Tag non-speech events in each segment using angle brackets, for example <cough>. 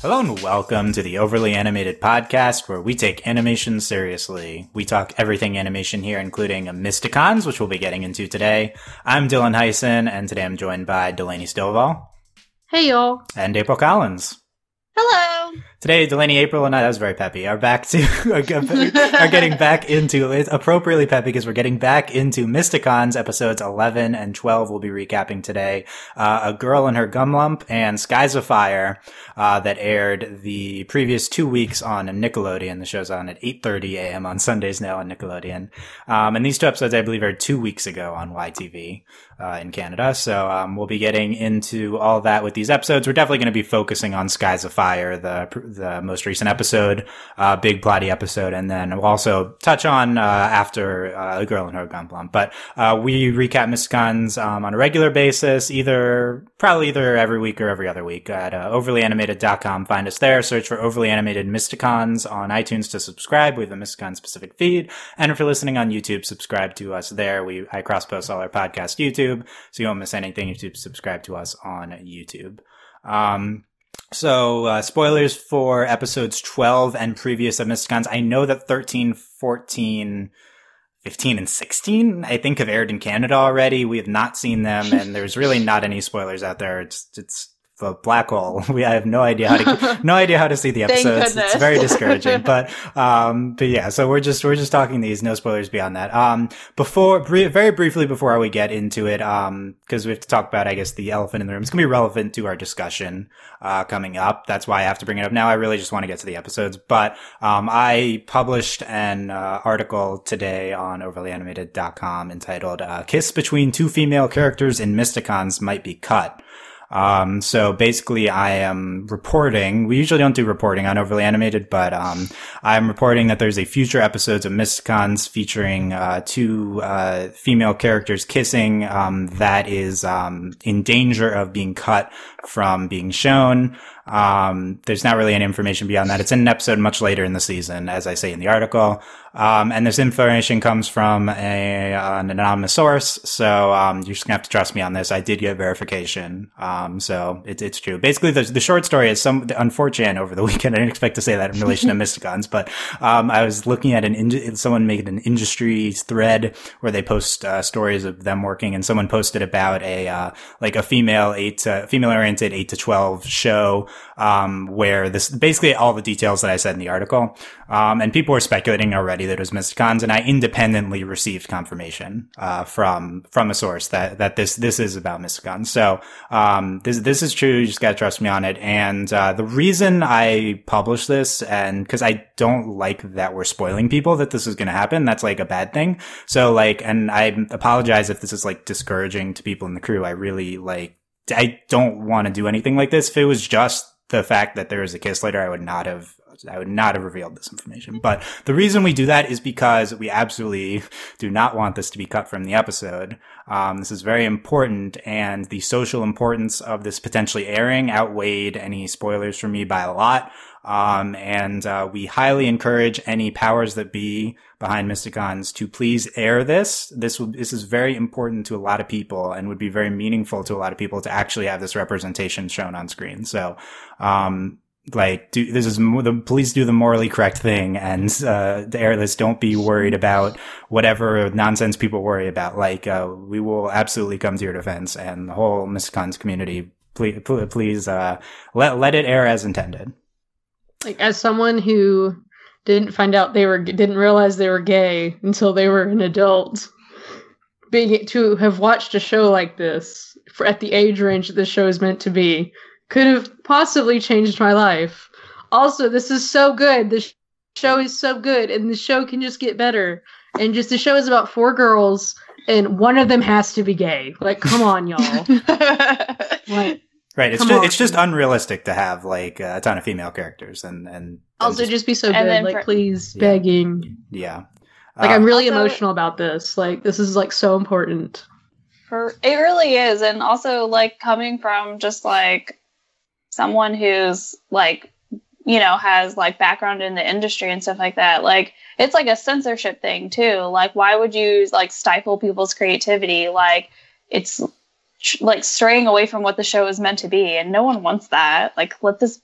Hello and welcome to the Overly Animated Podcast, where we take animation seriously. We talk everything animation here, including Mysticons, which we'll be getting into today. I'm Dylan Heisen, and today I'm joined by Delaney Stovall. Hey, y'all. And April Collins. Hello. Today, Delaney, April, and I, that was very peppy, are back to, <laughs> are getting back into, it's appropriately peppy because we're getting back into Mysticons episodes 11 and 12 we'll be recapping today. Uh, A Girl and Her Gum Lump and Skies of Fire, uh, that aired the previous two weeks on Nickelodeon. The show's on at 8.30 a.m. on Sundays now on Nickelodeon. Um, and these two episodes, I believe, are two weeks ago on YTV uh, in Canada. So um, we'll be getting into all that with these episodes. We're definitely going to be focusing on Skies of Fire, the the most recent episode, uh, big plotty episode, and then we'll also touch on uh, after uh, girl and her gun. But uh, we recap Mysticons um, on a regular basis, either probably either every week or every other week at uh, overlyanimated.com. Find us there. Search for Overly Animated Mysticons on iTunes to subscribe. We have a Mysticon specific feed, and if you're listening on YouTube, subscribe to us there. We I cross post all our podcast YouTube. YouTube, so you won't miss anything if you subscribe to us on YouTube. Um, so, uh, spoilers for episodes 12 and previous of Mysticons. I know that 13, 14, 15 and 16, I think have aired in Canada already. We have not seen them and there's really not any spoilers out there. It's, it's the black hole. <laughs> We I have no idea how to <laughs> no idea how to see the episodes. it's very <laughs> discouraging. but um, but yeah, so we're just we're just talking these. No spoilers beyond that. Um, before very briefly before we get into it, um, because we have to talk about I guess the elephant in the room. It's gonna be relevant to our discussion uh coming up. That's why I have to bring it up now. I really just want to get to the episodes. But um, I published an uh, article today on overlyanimated.com entitled uh, "Kiss Between Two Female Characters in Mysticons Might Be Cut." Um, so basically I am reporting, we usually don't do reporting on overly animated, but, um, I'm reporting that there's a future episodes of Mysticons featuring, uh, two, uh, female characters kissing, um, that is, um, in danger of being cut from being shown. Um, there's not really any information beyond that. It's in an episode much later in the season, as I say in the article. Um, and this information comes from a, an anonymous source. So, um, you're just gonna have to trust me on this. I did get verification. Um, so it, it's true. Basically, the, the short story is some, unfortunate over the <laughs> weekend. I didn't expect to say that in relation to Mysticons, but, um, I was looking at an, in, someone made an industry thread where they post, uh, stories of them working and someone posted about a, uh, like a female eight, uh, female eight to 12 show um, where this basically all the details that I said in the article. Um, and people were speculating already that it was Mysticons, and I independently received confirmation uh, from from a source that that this this is about Mysticons. So um, this this is true. You just gotta trust me on it. And uh, the reason I publish this, and because I don't like that we're spoiling people that this is going to happen, that's like a bad thing. So like, and I apologize if this is like discouraging to people in the crew. I really like I don't want to do anything like this. If it was just the fact that there is a kiss later, I would not have I would not have revealed this information. But the reason we do that is because we absolutely do not want this to be cut from the episode. Um, this is very important, and the social importance of this potentially airing outweighed any spoilers for me by a lot. Um, and uh, we highly encourage any powers that be behind Mysticons to please air this. This this is very important to a lot of people and would be very meaningful to a lot of people to actually have this representation shown on screen. So, um, like do this is the police do the morally correct thing and uh air this don't be worried about whatever nonsense people worry about like uh we will absolutely come to your defense and the whole Mysticons community please please uh let let it air as intended like as someone who didn't find out they were didn't realize they were gay until they were an adult being to have watched a show like this for, at the age range that this show is meant to be could have possibly changed my life. Also this is so good. The show is so good and the show can just get better. And just the show is about four girls and one of them has to be gay. Like come on y'all. <laughs> Like Right. It's just, it's just unrealistic to have like a ton of female characters and and also just, just be so good. Like, for, please, yeah. begging. Yeah. Like uh, I'm really also, emotional about this. Like this is like so important. For it really is, and also like coming from just like someone who's like you know has like background in the industry and stuff like that. Like it's like a censorship thing too. Like why would you like stifle people's creativity? Like it's like straying away from what the show is meant to be and no one wants that like let this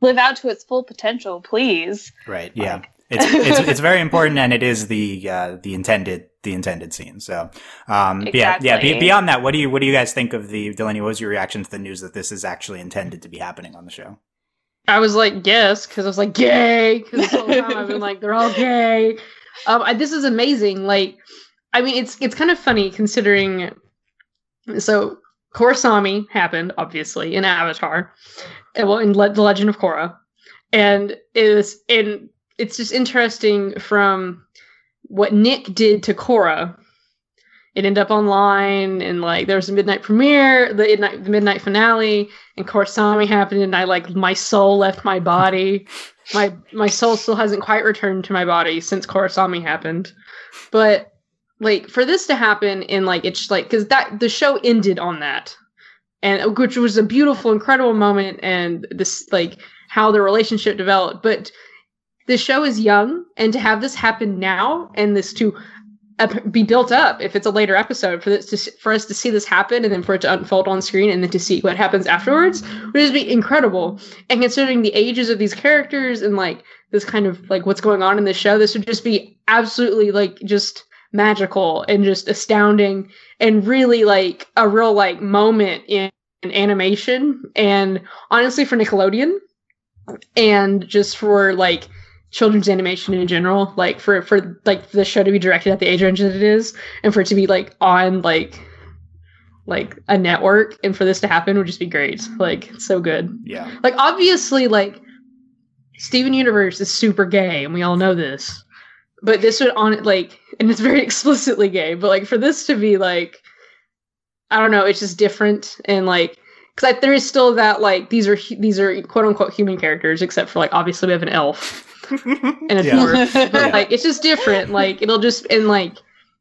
live out to its full potential, please. Right. Yeah. <laughs> It's, it's it's very important, and it is the uh, the intended the intended scene. So, um, yeah, yeah. Be, beyond that, what do you what do you guys think of the Delaney? What was your reaction to the news that this is actually intended to be happening on the show? I was like, yes, because I was like, gay. Because this whole time I've been like, they're all gay. Um, I, this is amazing. Like, I mean, it's it's kind of funny considering. So, Korrasami happened obviously in Avatar, well, in Le- the Legend of Korra, and was and it's just interesting from what Nick did to Korra. It ended up online, and like there was a midnight premiere, the midnight, the midnight finale, and Korrasami happened, and I like my soul left my body. my my soul still hasn't quite returned to my body since Korrasami happened, but like for this to happen and like it's like because that the show ended on that, and uh, which was a beautiful, incredible moment, and this like how the relationship developed, but the show is young, and to have this happen now and this to be built up if it's a later episode for this to for us to see this happen and then for it to unfold on screen and then to see what happens afterwards would just be incredible. And considering the ages of these characters and like this kind of like what's going on in the show this would just be absolutely like just magical and just astounding and really like a real like moment in, in animation. And honestly for nickelodeon and just for like children's animation in general like for for like the show to be directed at the age range that it is and for it to be like on like like a network and for this to happen would just be great. Like so good. Yeah. like obviously like steven universe is super gay and we all know this but this would on like and it's very <laughs> explicitly gay but like for this to be like i don't know it's just different and like because like, there is still that like these are these are quote unquote human characters except for like obviously we have an elf <laughs> and a Yeah. dwarf but Yeah. like it's just different like it'll just and like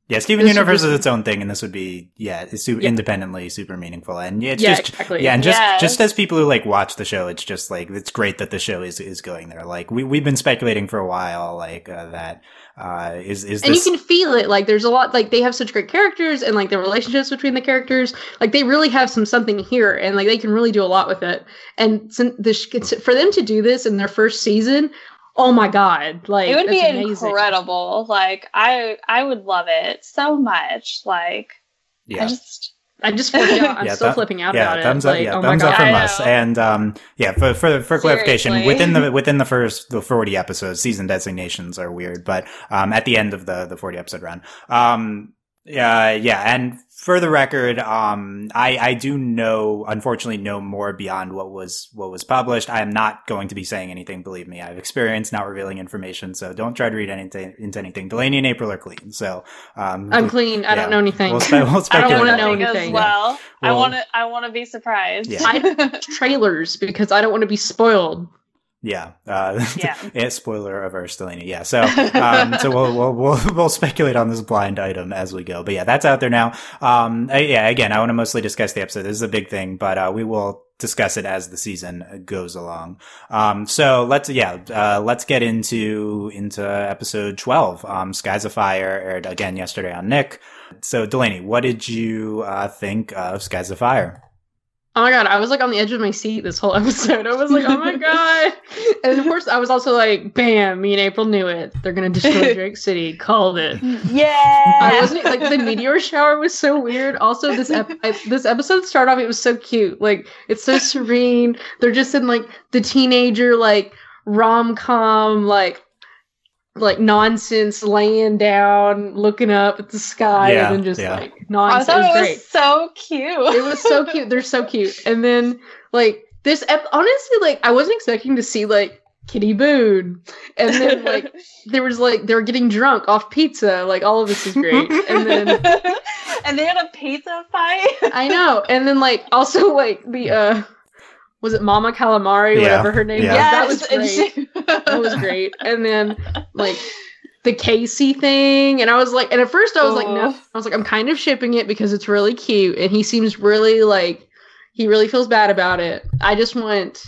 Yeah, Steven This Universe is its own thing, and this would be yeah, it's su- Yeah. independently super meaningful, and yeah, yeah just exactly yeah, and just Yes. just as people who like watch the show, it's just like it's great that the show is is going there. Like we we've been speculating for a while, like uh, that uh, is is and this you can feel it like there's a lot like they have such great characters and like the relationships between the characters like they really have some something here and like they can really do a lot with it and since the sh- for them to do this in their first season oh my god like it would be amazing. incredible. Like I I would love it so much. Like yeah. I just i just flipped out i'm <laughs> Yeah, still thu- flipping out yeah, about thumbs it up. like yeah, oh thumbs up from us. And um, yeah, for for, for clarification, within the within the first the forty episodes, season designations are weird, but um, at the end of the the forty episode run, um, yeah, yeah, and for the record, um, I I do know, unfortunately, know more beyond what was what was published. I am not going to be saying anything. Believe me, I have experience not revealing information, so don't try to read anything into anything. Delaney and April are clean, so um, i'm clean i don't know anything We'll, spe- we'll <laughs> I don't wanna know know anything. as well. I want to I want to be surprised. Yeah. trailers because i don't want to be spoiled Yeah. Uh, <laughs> Yeah. yeah. <laughs> Spoiler of our Stellini. Yeah. So, <laughs> um, so we'll, we'll, we'll, we'll speculate on this blind item as we go. But yeah, that's out there now. Um, yeah, again, I want to mostly discuss the episode. This is a big thing, but, uh, we will discuss it as the season goes along. Um, so let's, yeah, uh, let's get into, into episode 12. Um, Skies of Fire aired again yesterday on Nick. So Delaney, what did you, uh, think of Skies of Fire? Oh my god, I was like on the edge of my seat this whole <laughs> episode. I was like, oh my god. <laughs> And of course, I was also like, bam, me and April knew it. They're going to destroy <laughs> Drake City. Called it. yeah. I wasn't like the meteor shower was so weird. Also, this ep- I, this episode started off. It was so cute. Like it's so serene. They're just in like the teenager like rom com like like nonsense, laying down, looking up at the sky, Yeah, and then just yeah. like I nonsense. thought it was it was so cute. it was so cute. They're so cute. And then like this ep- honestly, like I wasn't expecting to see like Kitty Boone. And then like <laughs> there was like they were getting drunk off pizza. Like all of this is great. And then <laughs> and they had a pizza fight. I know. And then like also like the uh was it Mama Calamari, Yeah, whatever her name yeah. was? That was great. she- that was great. And then like <laughs> the Casey thing, and I was like, and at first I was like, no, Oh. I was like, I'm kind of shipping it because it's really cute, and he seems really like he really feels bad about it. I just want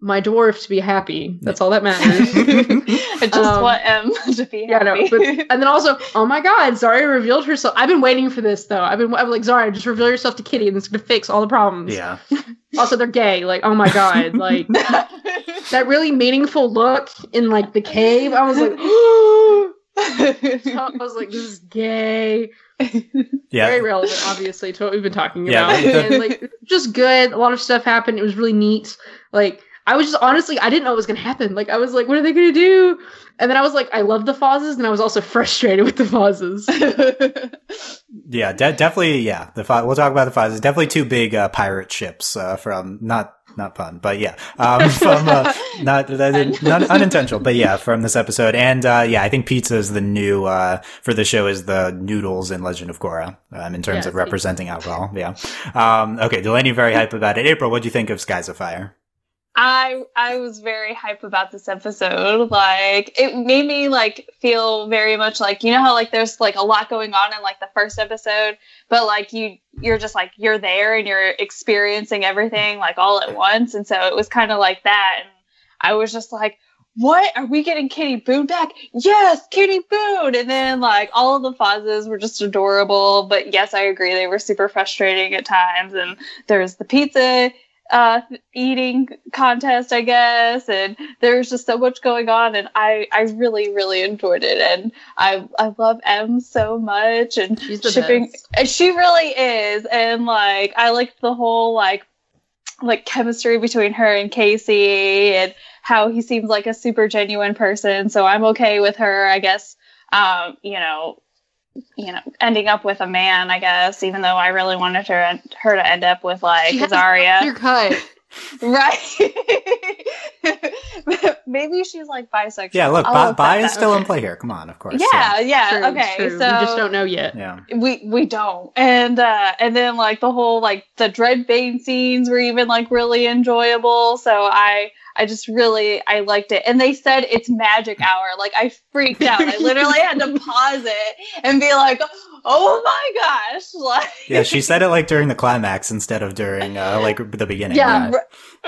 my dwarf to be happy. That's all that matters. <laughs> I just Um, want Em <laughs> to be happy. yeah, no, but, <laughs> and then also, oh my god, Zarya revealed herself. I've been waiting for this though. I've been, I'm like, Zarya, just reveal yourself to Kitty, and it's gonna fix all the problems. Yeah. Also, they're gay. Like, oh my god, like that really meaningful look in like the cave. I was like, <gasps> I was like, this is gay. Yeah. Very relevant, obviously, to what we've been talking Yeah, about. the- and like, just good. A lot of stuff happened. It was really neat. Like, I was just honestly, I didn't know what was gonna happen. Like, I was like, what are they gonna do? And then I was like, I love the Fozzes, and I was also <laughs> frustrated with the Fozzes. <laughs> Yeah, de- definitely. Yeah, the fi- we'll talk about the five. Definitely two big uh, pirate ships uh, from not not pun, but yeah, um, <laughs> from uh, not, not unintentional, but yeah, from this episode. And uh, yeah, I think pizza is the new uh, for the show is the noodles in Legend of Korra um, in terms of representing alcohol. Yeah. Um, okay, Delaney, very hype about it. April, what do you think of Skies of Fire? I I was very hype about this episode. Like it made me like feel very much like you know how like there's like a lot going on in like the first episode, but like you you're just like you're there and you're experiencing everything like all at once, and so it was kind of like that. And I was just like, what are we getting Kitty Boone back? Yes, Kitty Boone. And then like all of the Fozzes were just adorable, but yes, I agree they were super frustrating at times. And there's the pizza uh eating contest i guess and there was just so much going on and i i really really enjoyed it and i i love Em so much and She's the shipping best. she really is and like i liked the whole like like chemistry between her and casey and how he seems like a super genuine person so i'm okay with her i guess um you know you know ending up with a man i guess even though i really wanted her her to end up with like She has Zarya. Your cut. Right. <laughs> Maybe she's like bisexual. Yeah, look, I'll bi, bi is that. still in play here. Come on, of course. Yeah, yeah. True, okay. true. So we just don't know yet. Yeah. we we don't. And uh and then like the whole like the Dreadbane scenes were even like really enjoyable. So I I just really I liked it. And they said it's magic hour. Like I freaked out. I literally had to pause it and be like, "Oh my gosh." Like <laughs> Yeah, she said it like during the climax instead of during uh, like the beginning. Yeah.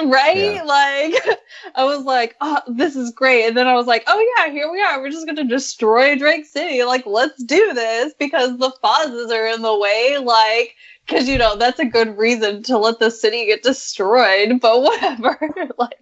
right Yeah. like <laughs> i was like oh this is great and then i was like oh yeah here we are we're just gonna destroy drake city like let's do this because the Fozzes are in the way like because you know that's a good reason to let the city get destroyed but whatever <laughs> like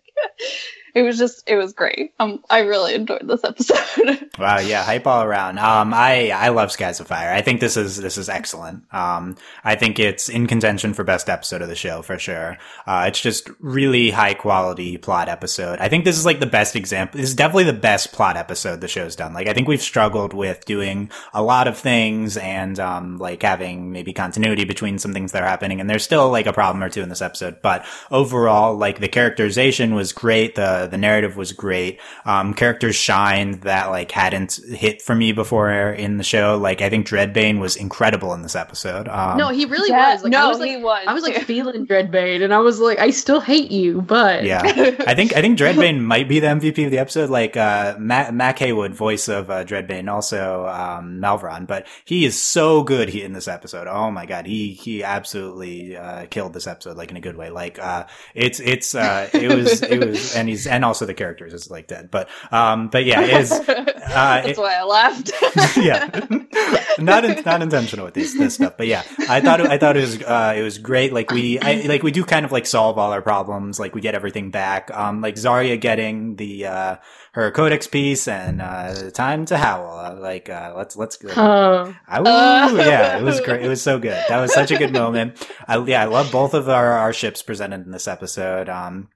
it was just it was great um i really enjoyed this episode <laughs> Wow, yeah, hype all around. Um, I I love Skies of Fire. I think this is this is excellent. Um, I think it's in contention for best episode of the show for sure. Uh, it's just really high quality plot episode. I think this is like the best example. This is definitely the best plot episode the show's done. Like I think we've struggled with doing a lot of things and um like having maybe continuity between some things that are happening. And there's still like a problem or two in this episode, but overall, like the characterization was great. The the narrative was great. Um, characters shined that like hadn't hit for me before in the show. Like I think Dreadbane was incredible in this episode. Um, no, he really Yeah, was. Like, no I was like, he was I was like too. <laughs> feeling Dreadbane, and I was like, I still hate you, but yeah. <laughs> I think I think Dreadbane might be the MVP of the episode. Like uh, Matt, Mac Haywood, voice of uh, Dreadbane, also um, Malvaron, but he is so good in this episode. Oh my god, he he absolutely uh, killed this episode like in a good way. Like uh, it's it's uh, it was it was and he's and also the characters is like dead, but um, but yeah, it is <laughs> that's it- why i laughed <laughs> yeah, <laughs> not in, not intentional with this this stuff, but yeah, I thought it, I thought it was uh, it was great. Like we I, like we do kind of like solve all our problems. Like we get everything back. Um, like Zarya getting the uh her codex piece and uh time to howl. Uh, like uh, let's let's go. uh, I, woo, yeah, it was great. It was so good. That was such a good moment. I, yeah, I love both of our, our ships presented in this episode. Um,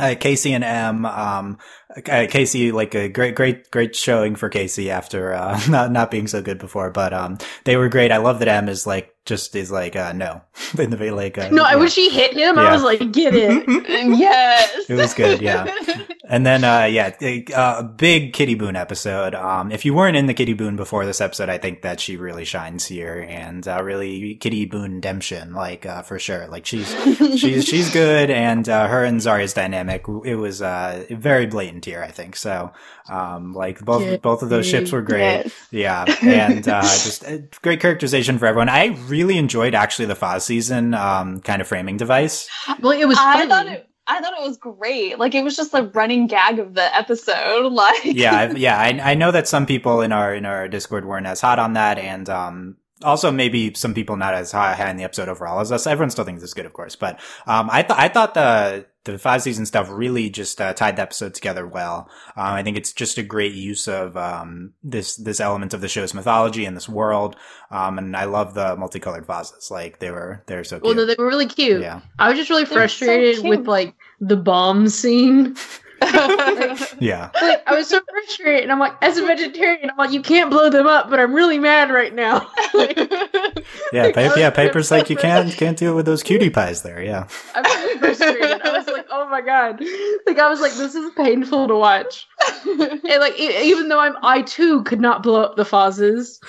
uh, Casey and Em, um, uh, Casey, like a great, great, great showing for Casey after, uh, <laughs> not, not being so good before, but, um, they were great. I love that Em is like, just is like, uh, no, <laughs> in the, like, uh, no, I wish she hit him, Yeah. I was like, get it. <laughs> yes It was good, yeah. And then, uh, yeah, a uh, big Kitty Boone episode. Um, if you weren't in the Kitty Boone before this episode, I think that she really shines here and, uh, really Kitty Boone redemption, like, uh, for sure. Like she's, <laughs> she's, she's good and, uh, her and Zarya's dynamic, it was, uh, very blatant here, I think. So, um, like both, Yeah. both of those ships were great. Yes. Yeah, <laughs> and uh, just uh, great characterization for everyone. I really enjoyed actually the Foz season um, kind of framing device. Well, it was I funny. thought it. I thought it was great. Like it was just a running gag of the episode. <laughs> Like yeah, yeah. I, I know that some people in our in our Discord weren't as hot on that, and um, also maybe some people not as high, high in the episode overall as us. Everyone still thinks it's good, of course, but um, I thought I thought the the five season stuff really just uh, tied the episode together well. Um, I think it's just a great use of um, this this element of the show's mythology and this world. Um, and I love the multicolored vases. Like they were they're so cute. Well, no, they were really cute. yeah, I was just really They're so frustrated with like the bomb scene. <laughs> <laughs> yeah. Like, I was so frustrated, and I'm like, as a vegetarian, I'm like, you can't blow them up, but I'm really mad right now. <laughs> Like, Yeah, pa- yeah. Piper's like you can't can't do it with those cutie pies there. Yeah, I'm really frustrated. I was like, oh my god. Like I was like, this is painful to watch. And like e- even though I'm I too could not blow up the vases,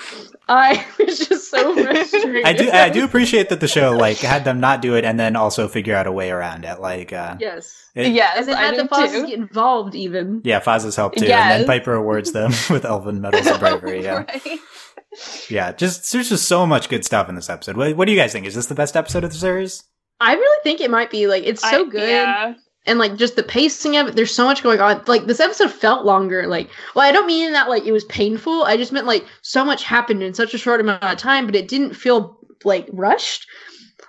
I <laughs> was just so frustrated. <laughs> I do I do appreciate that the show like had them not do it and then also figure out a way around it. Like, uh, Yes. it- yes, And then I had the did get involved even. yeah, Faz's help too, and then Piper awards them <laughs> with Elven medals of bravery. Yeah, Right. yeah. Just there's just so much good stuff in this episode. What, what do you guys think? Is this the best episode of the series? I really think it might be like it's so I- good. Yeah. And like just the pacing of it there's so much going on like this episode felt longer like well i don't mean that like it was painful i just meant like so much happened in such a short amount of time but it didn't feel like rushed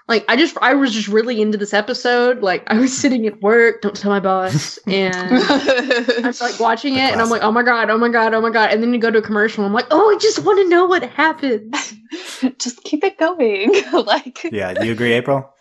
like i just i was just really into this episode like i was sitting at work don't tell my boss <laughs> and i'm like watching it and i'm like oh my god oh my god oh my god and then you go to a commercial and i'm like oh i just want to know what happened <laughs> Just keep it going. <laughs> like Yeah, do you agree, April?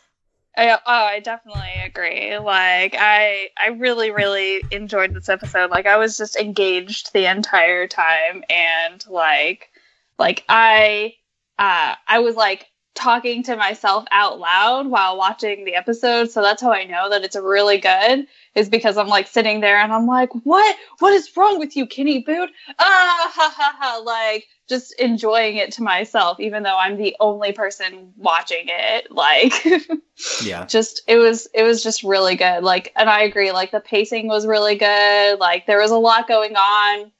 I, oh, I definitely agree. Like I I really really enjoyed this episode. Like I was just engaged the entire time and like like I uh I was like talking to myself out loud while watching the episode. So that's how I know that it's really good is because I'm like sitting there and I'm like, "What? What is wrong with you, Kitty Boone?" Ah ha ha ha like just enjoying it to myself even though I'm the only person watching it. Like <laughs> Yeah, just it was it was just really good like and i agree like the pacing was really good like there was a lot going on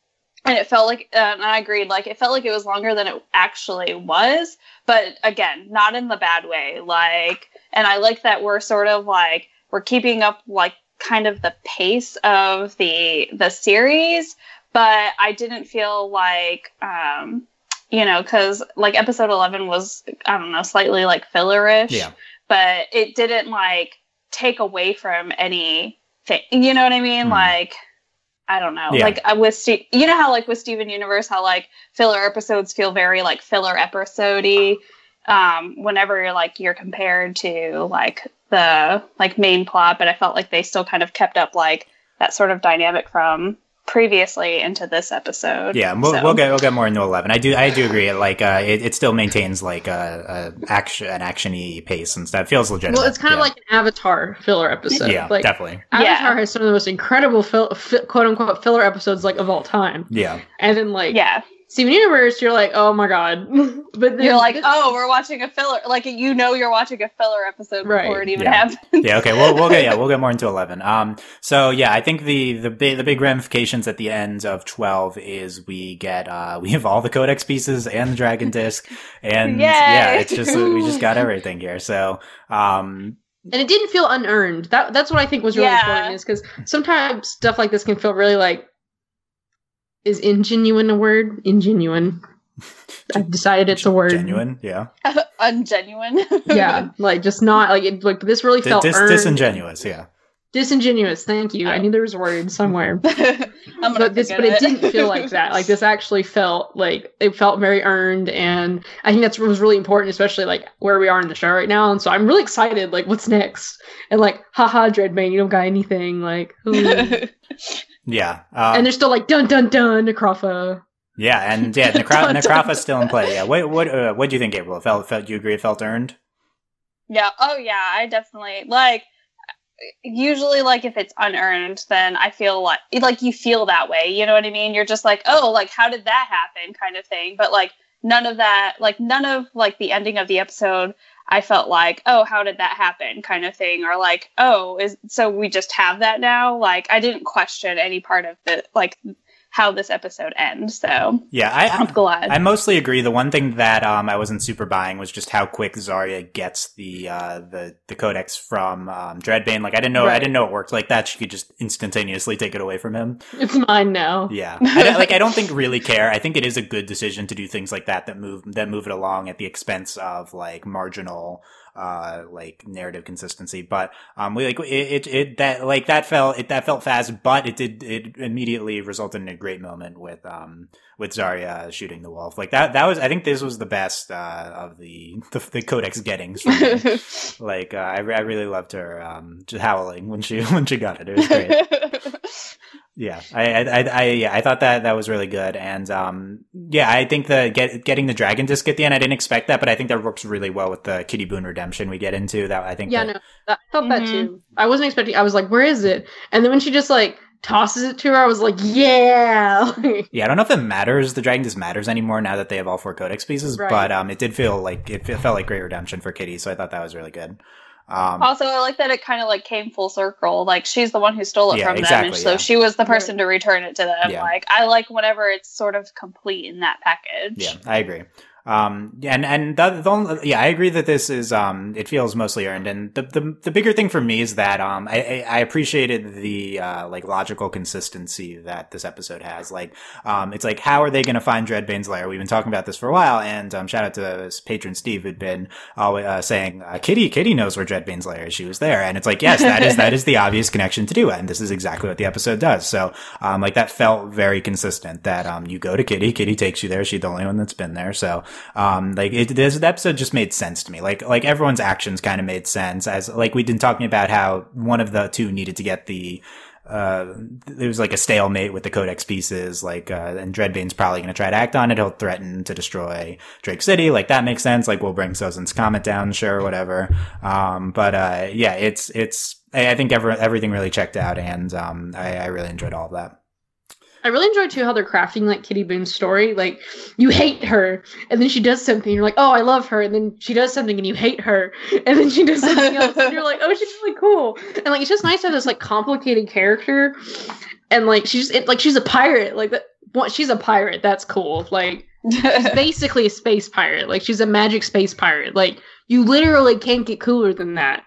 and it felt like uh, and i agreed like it felt like it was longer than it actually was but again not in the bad way like and i like that we're sort of like we're keeping up like kind of the pace of the the series but i didn't feel like um you know because like episode 11 was i don't know slightly like fillerish yeah, but it didn't like take away from anything. You know what I mean? Mhm. Like, I don't know. Yeah. Like uh, with Steve, you know how like with Steven Universe, how like filler episodes feel very like filler episodey. Um, whenever you're like you're compared to like the like main plot, but I felt like they still kind of kept up like that sort of dynamic from previously into this episode. yeah. We'll, So- we'll get we'll get more into eleven. I do I do agree. Like, uh, it, it still maintains like a, a action an actiony pace and stuff. It feels legitimate. well it's kind of yeah. like an avatar filler episode yeah, like definitely. Yeah. avatar has some of the most incredible fill, fi- quote unquote filler episodes like of all time Yeah, and then like Yeah, Steven Universe, you're like, oh my god. <laughs> but then you're like, oh, we're watching a filler. Like you know, you're watching a filler episode Right. before it even Yeah. happens. yeah. Okay, we'll we'll get yeah we'll get <laughs> more into eleven. Um, so yeah, I think the the big the big ramifications at the end of twelve is we get uh <laughs> we have all the codex pieces and the dragon disc, and Yay! yeah, it's just we just got everything here. So um, and it didn't feel unearned. That that's what I think was really Yeah. important is because sometimes stuff like this can feel really like is ingenuine a word? Ingenuine. <laughs> I've decided it's a word. genuine, yeah, <laughs> Ungenuine. <laughs> Yeah, like just not like it. Like this really Dis- felt dis- earned. disingenuous, yeah. disingenuous. Thank you. I Oh. knew there was a word somewhere. I'm but this, but it, didn't feel like that. Like this actually felt like it felt very earned, and I think that's what was really important, especially like where we are in the show right now. And so I'm really excited. Like, what's next? And like, haha, Dreadbane, you don't got anything. Like, ooh. Yeah, uh, and they're still like, dun dun dun, Necrafa. yeah, and yeah, <laughs> Necro- Dun, dun, still in play. Yeah, what what uh, what do you think, April? It felt felt do you agree? It felt earned. yeah. Oh yeah. I definitely like. Usually, like if it's unearned, then I feel like like you feel that way. You know what I mean? You're just like, oh, like how did that happen, kind of thing. But like none of that, like none of like the ending of the episode. I felt like, oh, how did that happen, kind of thing, or like, oh, is so we just have that now. Like I didn't question any part of the like how this episode ends. So Yeah, I, I'm glad. I mostly agree. The one thing that um, I wasn't super buying was just how quick Zarya gets the uh, the the codex from um, Dreadbane. Like I didn't know I didn't know it worked like that. She could just instantaneously take it away from him. It's mine now. Yeah, I don't, like I don't think <laughs> really care. I think it is a good decision to do things like that that move that move it along at the expense of like marginal uh like narrative consistency but um we like it, it it that like that felt it that felt fast but it did it immediately resulted in a great moment with um with Zarya shooting the wolf. Like that that was I think this was the best uh of the <laughs> the, the codex gettings <laughs> like uh, I, I really loved her um just howling when she <laughs> when she got it. It was great yeah, I, I, I, I, yeah, I thought that that was really good, and um, yeah, I think the get, getting the dragon disc at the end, I didn't expect that, but I think that works really well with the Kitty Boone redemption we get into. That I think, Yeah, that, no, that, I thought that Mhm. too. I wasn't expecting. I was like, "Where is it?" And then when she just like tosses it to her, I was like, "Yeah!" <laughs> yeah, I don't know if it matters. The dragon disc matters anymore now that they have all four codex pieces, Right. but um, it did feel like it, it felt like great redemption for Kitty, so I thought that was really good. Um, also, I like that it kind of like came full circle. Like she's the one who stole it Yeah, from them, exactly, and so yeah. she was the person to return it to them. Yeah. Like I like whenever it's sort of complete in that package. Yeah, I agree. Um, and and the, the only, yeah, I agree that this is um, it feels mostly earned. And the the, the bigger thing for me is that um, I, I appreciated the uh, like logical consistency that this episode has. Like, um, it's like how are they going to find Dreadbane's lair? We've been talking about this for a while, and um, shout out to patron Steve who'd been always uh, saying uh, Kitty Kitty knows where Dreadbane's lair is. She was there, and it's like yes, that is that is the obvious connection to do, and this is exactly what the episode does. So um, like that felt very consistent. That um, you go to Kitty, Kitty takes you there. She's the only one that's been there. So um, like it, this episode just made sense to me. Like like everyone's actions kind of made sense. As like we've been talking about how one of the two needed to get the. Uh, there was like a stalemate with the codex pieces, like, uh, and Dreadbane's probably going to try to act on it. He'll threaten to destroy Drake City. Like, that makes sense. Like, we'll bring Sozin's Comet down, sure, whatever. Um, but, uh, yeah, it's, it's, I I think every, everything really checked out and, um, I, I really enjoyed all of that. I really enjoy too how they're crafting like Kitty Boone's story. Like you hate her, and then she does something. You're like, oh, I love her, and then she does something, and you hate her, and then she does something else, and you're like, oh, she's really cool. And like it's just nice to have this like complicated character, and like she's it, like she's a pirate. Like that, what she's a pirate. That's cool. Like she's <laughs> basically a space pirate. Like she's a magic space pirate. Like you literally can't get cooler than that.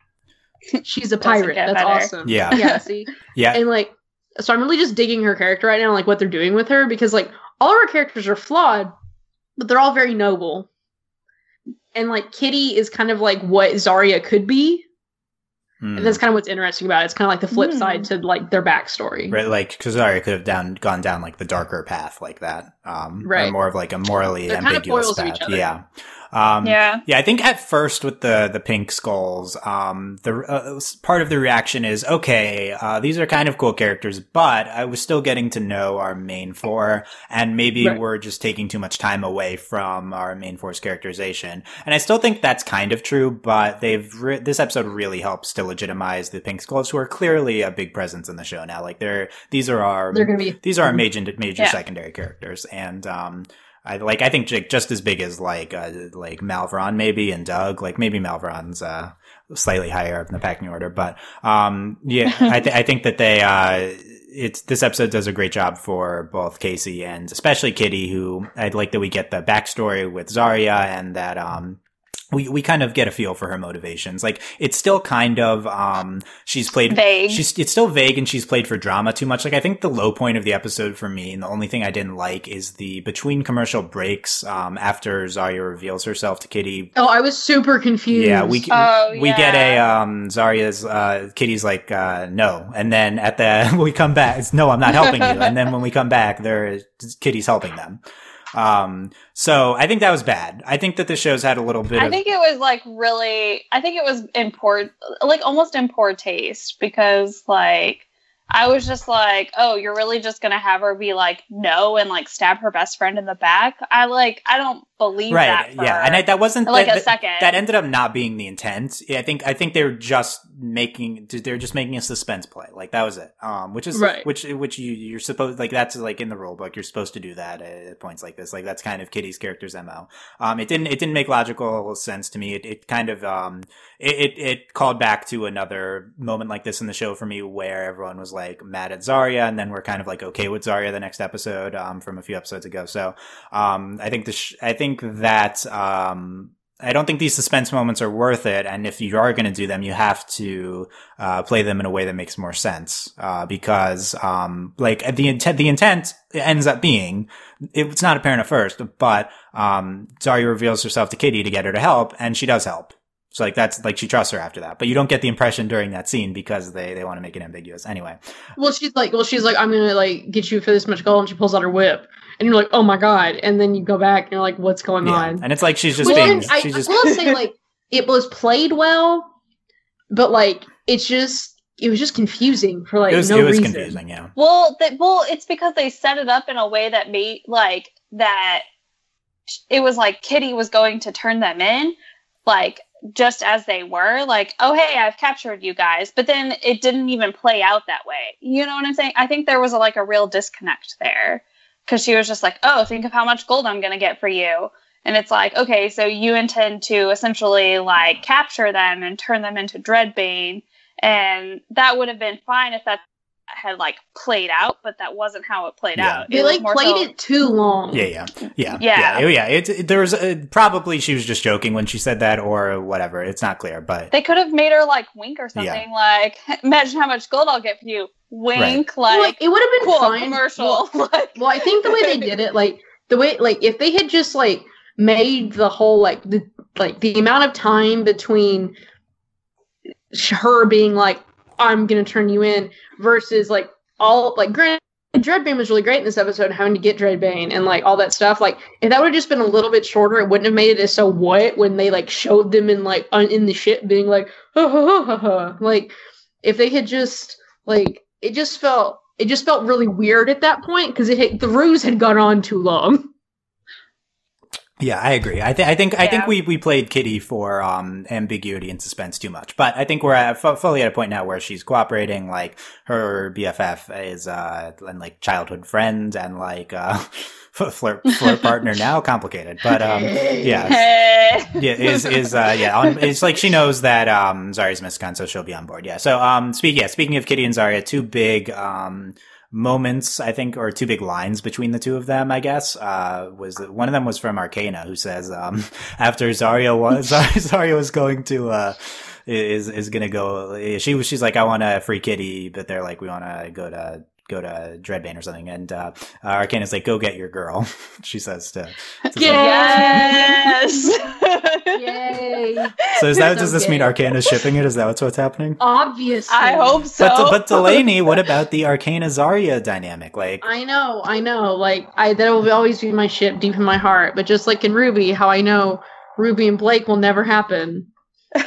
She's a pirate. That's better. awesome. Yeah. Yeah. See <laughs> Yeah. and like so i'm really just digging her character right now like what they're doing with her because like all of her characters are flawed but they're all very noble and like kitty is kind of like what zarya could be Hmm. and that's kind of what's interesting about it it's kind of like the flip Hmm. side to like their backstory Right, like Kazari could have down gone down like the darker path like that, um, or Right. more of like a morally They're kind of ambiguous foils of path. each other. Yeah, um, yeah. Yeah, I think at first with the the pink skulls, um, the uh, part of the reaction is okay. Uh, these are kind of cool characters, but I was still getting to know our main four, and maybe Right. we're just taking too much time away from our main four's characterization. And I still think that's kind of true, but they've re- this episode really helps to legitimize the pink skulls, who are clearly a big presence in the show now. Like they're these are our they're gonna be these are our major major Yeah. secondary characters, and um, I like I think like, just as big as like uh, like Malvaron maybe and Doug. Like maybe Malvaron's uh, slightly higher up in the packing order, but um, yeah, <laughs> I, th- I think that they uh, it's this episode does a great job for both Casey and especially Kitty, who I'd like that we get the backstory with Zarya and that um we, we kind of get a feel for her motivations. Like it's still kind of um she's played Vague. She's it's still vague and she's played for drama too much. Like I think the low point of the episode for me and the only thing I didn't like is the between commercial breaks um after Zarya reveals herself to Kitty. oh i was super confused Yeah, we Oh, we get a yeah. um Zarya's uh Kitty's like uh no. And then at the <laughs> we come back it's no, I'm not helping you. And then when we come back there Kitty's helping them. Um so I think that was bad. I think that the show's had a little bit I of think it was like really. I think it was in poor, like almost in poor taste because like I was just like, oh, you're really just gonna have her be like no and like stab her best friend in the back. I like I don't believe right that. Yeah and I, that wasn't like that, a second. that ended up not being the intent i think i think they're just making they're just making a suspense play like that was it um which is Right. which which you you're supposed like that's like in the rule book you're supposed to do that at points like this like that's kind of kitty's character's mo um it didn't it didn't make logical sense to me it, it kind of um it, it it called back to another moment like this in the show for me where everyone was like mad at Zarya and then we're kind of like okay with Zarya the next episode um from a few episodes ago so um I think the sh- I think that um I don't think these suspense moments are worth it. And if you are going to do them, you have to uh, play them in a way that makes more sense. Uh, because, um, like the intent, the intent ends up being, it's not apparent at first, but, um, Zarya reveals herself to Kitty to get her to help and she does help. So like that's like she trusts her after that, but you don't get the impression during that scene because they, they want to make it ambiguous anyway. Well, she's like, well, she's like, I'm gonna like get you for this much gold, and she pulls out her whip, and you're like, oh my god, and then you go back and you're like, what's going Yeah. on? And it's like she's just Well, being, I, she's just, I will say <laughs> like it was played well, but like it's just it was just confusing for like it was, no it was reason. confusing. Yeah. Well, that well, it's because they set it up in a way that made like that. It was like Kitty was going to turn them in, like just as they were. Like, oh hey, I've captured you guys, but then it didn't even play out that way. You know what I'm saying? I think there was a, like a real disconnect there because she was just like, oh, think of how much gold I'm gonna get for you. And it's like, okay, so you intend to essentially like capture them and turn them into Dreadbane, and that would have been fine if that had like played out, but that wasn't how it played Yeah. out. They It like more played so- it too long. Yeah, yeah, yeah, Yeah. yeah, yeah. It, it- there was uh probably she was just joking when she said that, or whatever. It's not clear, but They could have made her like wink or something like, <laughs> imagine how much gold I'll get for you. Wink, Well, like, like it would have been cool fine. commercial. Well, <laughs> like, well, I think the way they did it, like the way, like if they had just like made the whole like the like the amount of time between her being like, "I'm gonna turn you in," versus like all like granted. Dreadbane was really great in this episode, having to get Dreadbane and like all that stuff. Like, if that would have just been a little bit shorter, it wouldn't have made it as so what when they like showed them in like un- in the ship being like, ha, ha, ha, ha, ha. like if they had just like it just felt it just felt really weird at that point because it had, the ruse had gone on too long. yeah, I agree. I, th- I think I think we we played Kitty for um ambiguity and suspense too much, but I think we're at, fu- fully at a point now where she's cooperating. Like her BFF is uh and like childhood friend and like uh <laughs> flirt flirt partner now complicated, but um yeah. hey. <laughs> yeah, is is uh yeah, on, it's like she knows that um Zarya's Mysticon, so she'll be on board. Yeah. So um speak yeah, speaking of Kitty and Zarya, two big um moments I think or two big lines between the two of them, I guess. Uh was one of them was from Arkayna who says um <laughs> after Zarya was Zarya was going to uh is is gonna go she was she's like I want a free kitty, but they're like we wanna go to go to Dreadbane or something and uh, uh Arkayna's like go get your girl <laughs> she says to, to Zarya. yes. <laughs> Yay! So is that So does this mean gay. Arkayna's shipping it? Is that what's what's happening? Obviously, I hope so. But but Delaney, what about the Arkayna Zarya dynamic? Like I know, I know. Like I, that will always be my ship deep in my heart. But just like in Ruby, how I know Ruby and Blake will never happen. <laughs>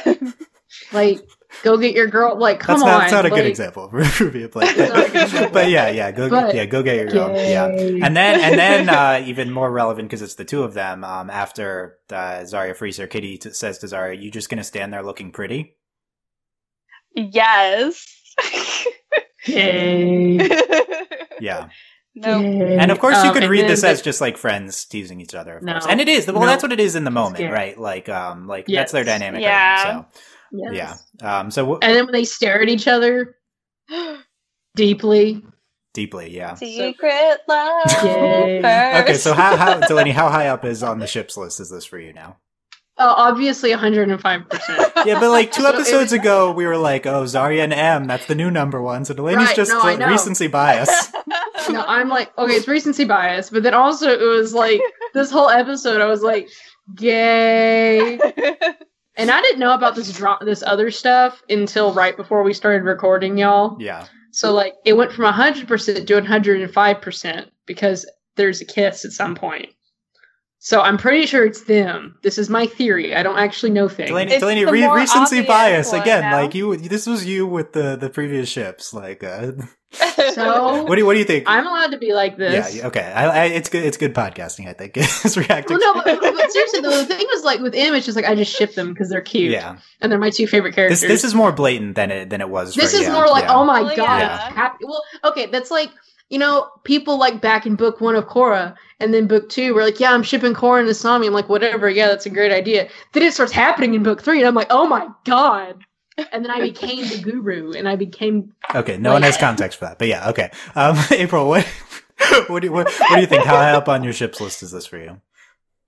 like, go get your girl. Like, come that's not, on. <laughs> that's not a good example of Ruby and Blake. A good But, but yeah, yeah, go But- yeah, go get your girl. Yeah. And then, and then, uh, even more relevant because it's the two of them. Um, after uh, Zarya frees her, Kitty t- says to Zarya, "You just gonna stand there looking pretty?" yes. Yay. <laughs> Yeah. no. And of course, you Um, could and read this the- as just like friends teasing each other. Of No. course. And it is. Well, No. that's what it is in the moment, right? Like, um, like Yes. that's their dynamic. Yeah. Right now, so Yes. yeah. Um. So w- And then when they stare at each other <gasps> deeply, deeply, yeah. Secret love. <laughs> Okay, so how, how <laughs> Delaney, how high up is on the ships list is this for you now? uh, obviously 105%. Yeah, but like two <laughs> episodes ago, we were like, "Oh, Zarya and Em, that's the new number one." So Delaney's Right, just no, I uh, recency bias. no, I'm like, okay, it's recency bias, but then also it was like this whole episode, I was like, gay. And I didn't know about this dra- this other stuff until right before we started recording, y'all. Yeah, So like, it went from 100% to 105% because there's a kiss at some point. So I'm pretty sure it's them. This is my theory. I don't actually know things. Delaney, It's Delaney, re- recency bias again. now. Like you, this was you with the the previous ships. Like, uh, <laughs> so. What do you, what do you think? I'm allowed to be like this. yeah, okay. I, I, it's good. It's good podcasting. I think <laughs> it's reacting. Well, no, but, but <laughs> seriously, though, the thing was like with him, it's just like I just ship them because they're cute, yeah. and they're my two favorite This characters. this is more blatant than it than it was. This for, is yeah, more like, yeah. oh my Well, god, yeah. happy. Well, okay, that's like you know, people like back in book one of Korra, and then book two, we're like, yeah, I'm shipping Korra and Asami. I'm like, whatever, yeah, that's a great idea. Then it starts happening in book three, and I'm like, oh my god. And then I became the guru, and I became Okay, no one has context for that, but yeah, okay. Um, <laughs> April, what <laughs> what do you, what, what do you think? How high up on your ships list is this for you?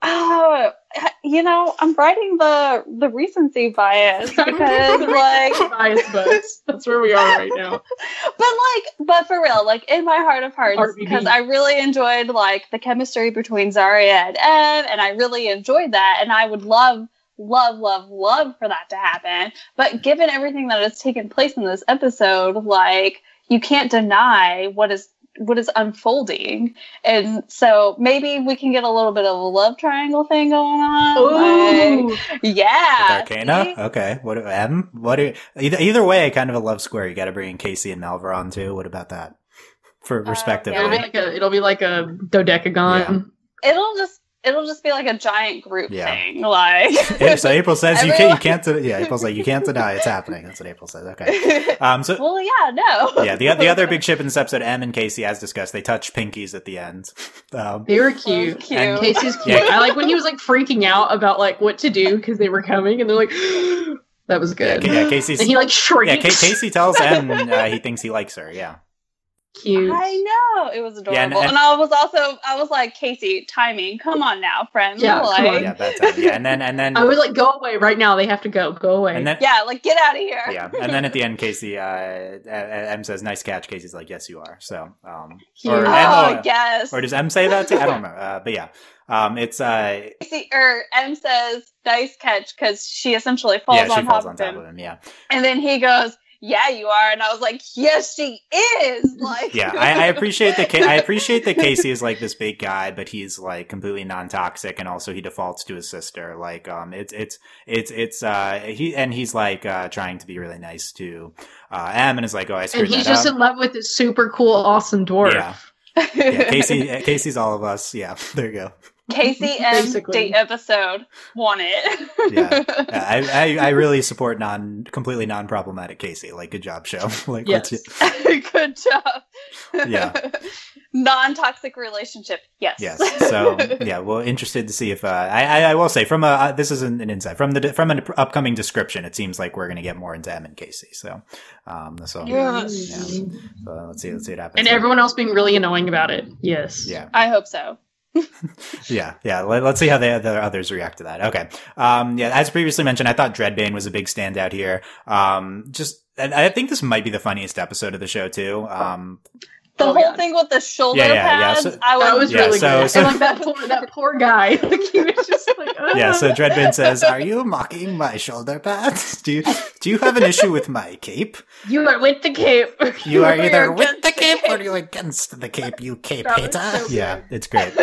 Oh, you know, I'm writing the the recency bias <laughs> because like <laughs> bias butts. That's where we are right now. <laughs> but like but for real like in my heart of hearts because i really enjoyed like the chemistry between zarya and em and i really enjoyed that and i would love love love love for that to happen but given everything that has taken place in this episode like you can't deny what is what is unfolding and so maybe we can get a little bit of a love triangle thing going on Ooh. like, yeah With Arkayna? see? Okay. What Em? What are, either either way, kind of a love square. You got to bring in Casey and Malvaron too. What about that? For uh, respectively. It'll be like a it'll be like a dodecagon. it'll just it'll just be like a giant group Yeah. thing like <laughs> Yeah, so April says you can't. You Everyone- can't. de- Yeah, April's like you can't deny it's happening. That's what April says. Okay. <laughs> Um. So well yeah no yeah, the the other big <laughs> ship in this episode, Em and Casey, as discussed, they touch pinkies at the end. Um. They were cute. cute And- Casey's cute. Yeah. I like when he was like freaking out about like what to do because they were coming, and they're like, <gasps> "That was good." Ca- yeah, Casey's. and he like Yeah, shrieks. Ca- Casey tells Em uh, he thinks he likes her. Yeah. Cute. I know it was adorable, Yeah, and- and, and- I was also I was like Casey, timing, come on now, friend. Yeah, come like, on. Yeah, that time. Yeah, and then and then <laughs> I was like, "Go away right now! They have to go. Go away." and then yeah, like get out of here. yeah, and then at the end, Casey uh, uh, Em says, "Nice catch." Casey's like, "Yes, you are." So, um, Cute. or, Oh and- oh, yes. or does Em say that too? I don't know, Uh, but yeah, um, it's uh, Casey or Em says nice catch because she essentially falls yeah, she on falls top on of him, of him. Yeah, and then he goes, "Yeah, you are," and I was like, "Yes, she is." <laughs> Like, yeah. I, I appreciate that. I <laughs> appreciate that Casey is like this big guy, but he's like completely non-toxic, and also he defaults to his sister. Like, um, it's it's it's it's uh, he and he's like uh, trying to be really nice to uh, Em, and is like, "Oh, I and he's that just up." in love with this super cool, awesome dwarf. Yeah. yeah, Casey. <laughs> Casey's all of us. Yeah, there you go. Casey <laughs> and Basically. date episode want it. Yeah. Yeah, I, <laughs> I I really support non completely non problematic Casey. Like, good job, show. <laughs> like, Yes. let's- Good job. Yeah. Non toxic relationship. Yes. yes. So yeah, well, interested to see if uh, I, I I will say from a uh, this is an, an insight from the from an upcoming description. It seems like we're going to get more into Em and Casey. So, um, so Yes. yeah. So let's see let's see what happens. And everyone else being really annoying about it. Yes. yeah. I hope so. Yeah, yeah. Let, us see how the, the others react to that. Okay. Um, yeah, as previously mentioned, I thought Dreadbane was a big standout here. Um, just, and I think this might be the funniest episode of the show too. Um, The Oh, whole yeah. thing with the shoulder Yeah, yeah, yeah. pads. So- I That was, was Yeah, really so- good. so- <laughs> and like that <laughs> poor that poor guy. <laughs> Like he was just like, yeah, so "Ugh." Dreadbane says, "Are you mocking my shoulder pads? Do you do you have an issue with my cape? you are with the cape. You are either with against the the cape or you're against the cape. You cape That was hater." so yeah, it's great.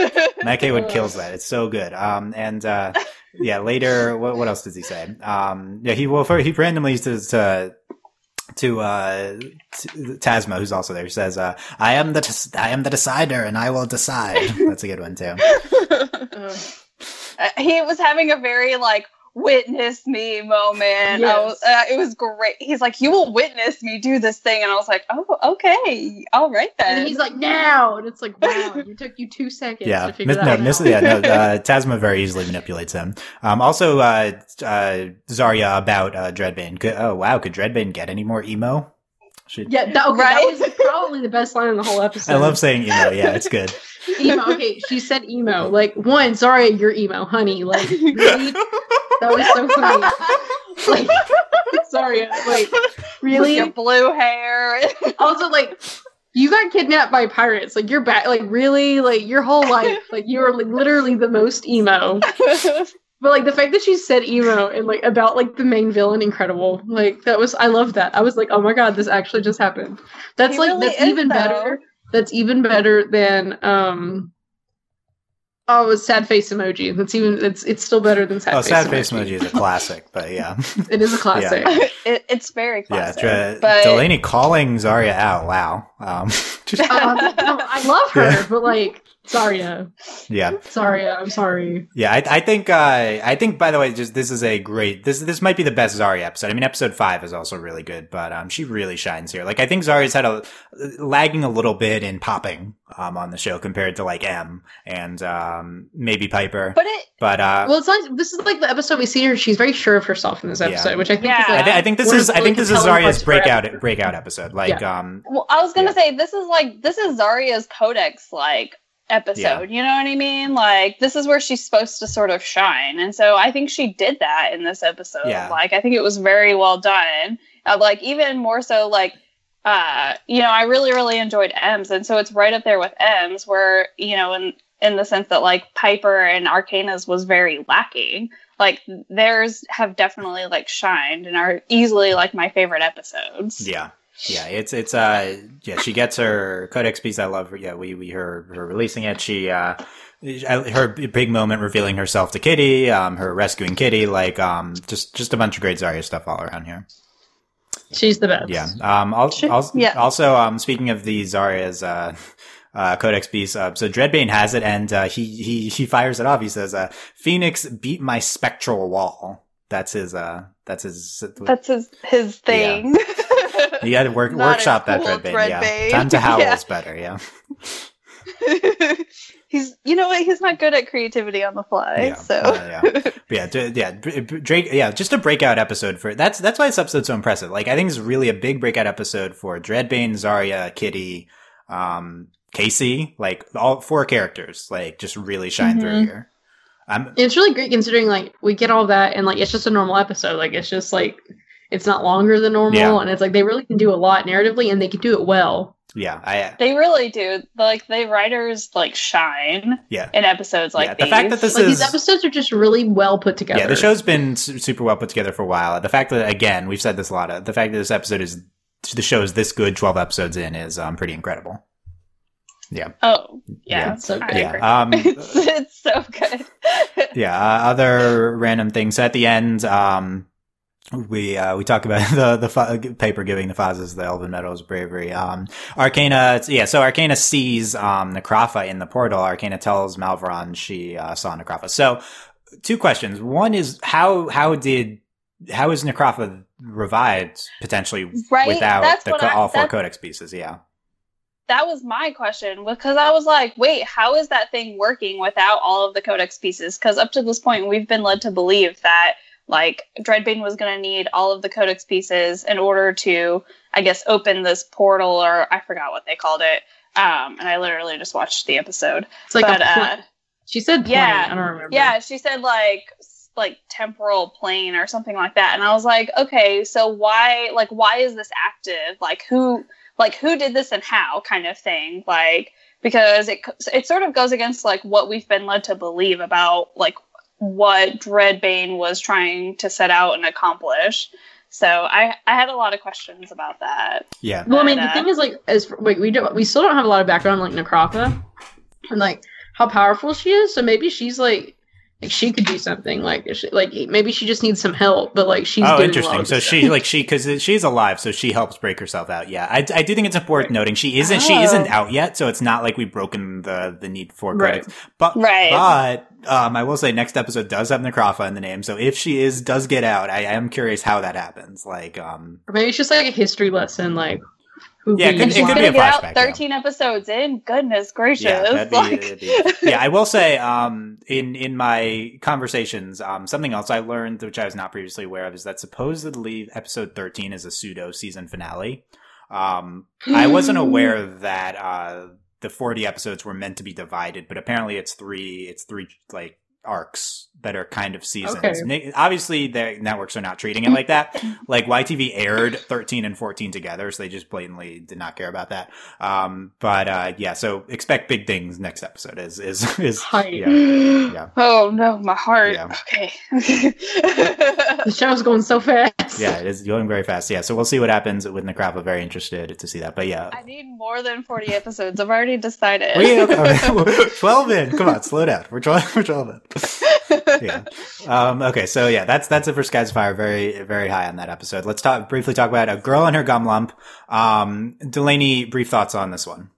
Matt Wood kills that. It's so good. Um, and uh, yeah, later, what, what else does he say? Um, yeah, he well, for, he randomly says to to uh t- Tazma, who's also there. He says, uh, "I am the tes- I am the decider, and I will decide." <laughs> That's a good one too. <laughs> Uh, he was having a very like witness me moment. I Yes. was, uh, it was great. He's like, "You will witness me do this thing," and I was like, "Oh, okay, all right then." and he's like, now, and it's like, <laughs> wow, it took you two seconds Yeah, to figure mis- that no, out. yeah, no. <laughs> Uh, Tazma very easily manipulates him. Um, also, uh, uh, Zarya about uh, Dreadbane. Could, oh wow, could Dreadbane get any more emo? Should, Yeah, that, okay, Right? that was probably the best line in the whole episode. I love saying emo. Yeah, it's good. <laughs> emo. Okay, she said emo. Like one, sorry, you're emo, honey. Like really, that was so funny. <laughs> Like, sorry, like really. blue hair. Also, like you got kidnapped by pirates. Like you're back. Like really, like your whole life, like you were like literally the most emo. But like the fact that she said emo and like about like the main villain, incredible. Like that was I love that. I was like, oh my god, this actually just happened. That's He like really that's even though. better. That's even better than um Oh, it's sad face emoji. That's even it's it's still better than sad Face. oh, face sad emoji. face emoji is a classic, but yeah, <laughs> It is a classic. <laughs> it, it's very yeah. classic. Dra- but Delaney calling Zarya out. Wow. Um, <laughs> just, Um, no, I love her, Yeah. but like Zarya, yeah. Zarya, I'm sorry. Yeah, I, I think uh, I think by the way, just this is a great this this might be the best Zarya episode. I mean, episode five is also really good, but um, she really shines here. Like I think Zarya's had a lagging a little bit in popping um on the show compared to like Em and um maybe Piper, but it but uh, Well, it's nice. This is like the episode we see her. She's very sure of herself in this Yeah. episode, which I think Yeah. is I, th- I think this is the I think this is compelling Zarya's parts of her breakout breakout episode. Like um, Well, I was gonna Yeah. say this is like this is Zarya's Codex like episode. Yeah. You know what I mean? Like this is where she's supposed to sort of shine, and so I think she did that in this episode. Yeah. Like I think it was very well done. Uh, like even more so, like uh, you know, I really really enjoyed Em's, and so it's right up there with Em's, where you know, in in the sense that like Piper and Arkayna's was very lacking. Like theirs have definitely like shined and are easily like my favorite episodes. Yeah. Yeah, it's it's uh yeah, she gets her codex piece. I love her. Yeah, we we her her releasing it. She uh her big moment revealing herself to Kitty, um her rescuing Kitty, like um just just a bunch of great Zarya stuff all around here. she's the best. Yeah. Um also, Sure. also, Yeah. also um speaking of the Zarya's uh uh, Codex piece. Uh, so Dreadbane has it, and uh, he he he fires it off. He says, uh, "Phoenix beat my spectral wall." That's his. Uh, that's his. That's his his thing. <laughs> you had to work Not workshop that a cool Dreadbane. Yeah, Dreadbane. <laughs> time to howl Yeah. is better. Yeah. <laughs> he's you know what he's not good at creativity on the fly. Yeah, so uh, yeah. But yeah, d- yeah, B- B- Drake. Yeah, just a breakout episode for that's that's why this episode's so impressive. Like, I think it's really a big breakout episode for Dreadbane, Zarya, Kitty, um, Casey. Like all four characters, like just really shine through Mhm. here. Um, It's really great considering like we get all that and like it's just a normal episode. Like it's just like it's not longer than normal, Yeah. and it's like they really can do a lot narratively, and they can do it well. yeah, I they really do. Like the writers like shine yeah. in episodes like Yeah, the these. fact that this Like is these episodes are just really well put together. yeah, the show's been su- super well put together for a while. The fact that again we've said this a lot. Of, the fact that this episode is the show is this good, twelve episodes in, is um pretty incredible. Yeah, oh Yeah. yeah, It's so good. yeah. Um, <laughs> it's, it's so good. <laughs> yeah uh, other random things so at the end um we uh we talk about <laughs> the the fa- paper giving the Fazes the Elven Meadows bravery. Um Arkayna yeah so Arkayna sees um Necrafa in the portal. Arkayna tells Malvaron she uh, saw Necrafa so two questions. One is how how did how is Necrafa revived potentially Right? without the I- all four codex pieces? Yeah. That was my question because I was like, wait, how is that thing working without all of the codex pieces? Because up to this point, we've been led to believe that like Dreadbane was going to need all of the codex pieces in order to, I guess, open this portal, or I forgot what they called it. Um, and I literally just watched the episode. It's like but a pl- uh, she said plane. yeah, I don't remember. yeah, she said like like temporal plane or something like that, and I was like, okay, so why like why is this active? Like who like who did this and how kind of thing like because it it sort of goes against like what we've been led to believe about like what Dreadbane was trying to set out and accomplish. So I I had a lot of questions about that. yeah Well, I mean, But, the uh, thing is, like, as wait, we do we still don't have a lot of background on, like Necrafa and like how powerful she is. So maybe she's like, like she could do something. Like, she, like maybe she just needs some help. But like she's oh, doing interesting. So she stuff. like she because she's alive, so she helps break herself out. Yeah, I, I do think it's worth noting she isn't she isn't Oh. out yet, so it's not like we've broken the the need for Right. credits. But Right. but um, I will say next episode does have Necrafa in the name, so if she is does get out, I I am curious how that happens. Like um, or maybe it's just like a history lesson. Like, who Yeah, it could- it could be a flashback, out yeah. 13 episodes in. Goodness gracious! yeah, be, like, be- <laughs> yeah. I will say, um, in in my conversations, um, something else I learned, which I was not previously aware of, is that supposedly episode thirteen is a pseudo season finale. Um, I wasn't <gasps> aware that uh, the forty episodes were meant to be divided, but apparently it's three. It's three like arcs that are kind of seasons. Okay. Obviously, the networks are not treating it like that. <laughs> Like YTV aired thirteen and fourteen together, so they just blatantly did not care about that. Um, but uh, yeah, so expect big things next episode. Is is <laughs> is Hype. yeah. <gasps> Yeah. Oh no, my heart. Yeah. Okay. Yeah, <laughs> The show's going so fast. Yeah, it is going very fast. Yeah, so we'll see what happens with Necrafa. Very interested to see that. But yeah. I need more than 40 episodes. I've already decided. We, okay, 12 in. Come on, slow down. We're 12, we're 12 in. Yeah. Um, okay, so yeah, that's that's it for Skies Fire. Very very high on that episode. Let's talk briefly talk about a girl and her gum lump. Um, Delaney, brief thoughts on this one.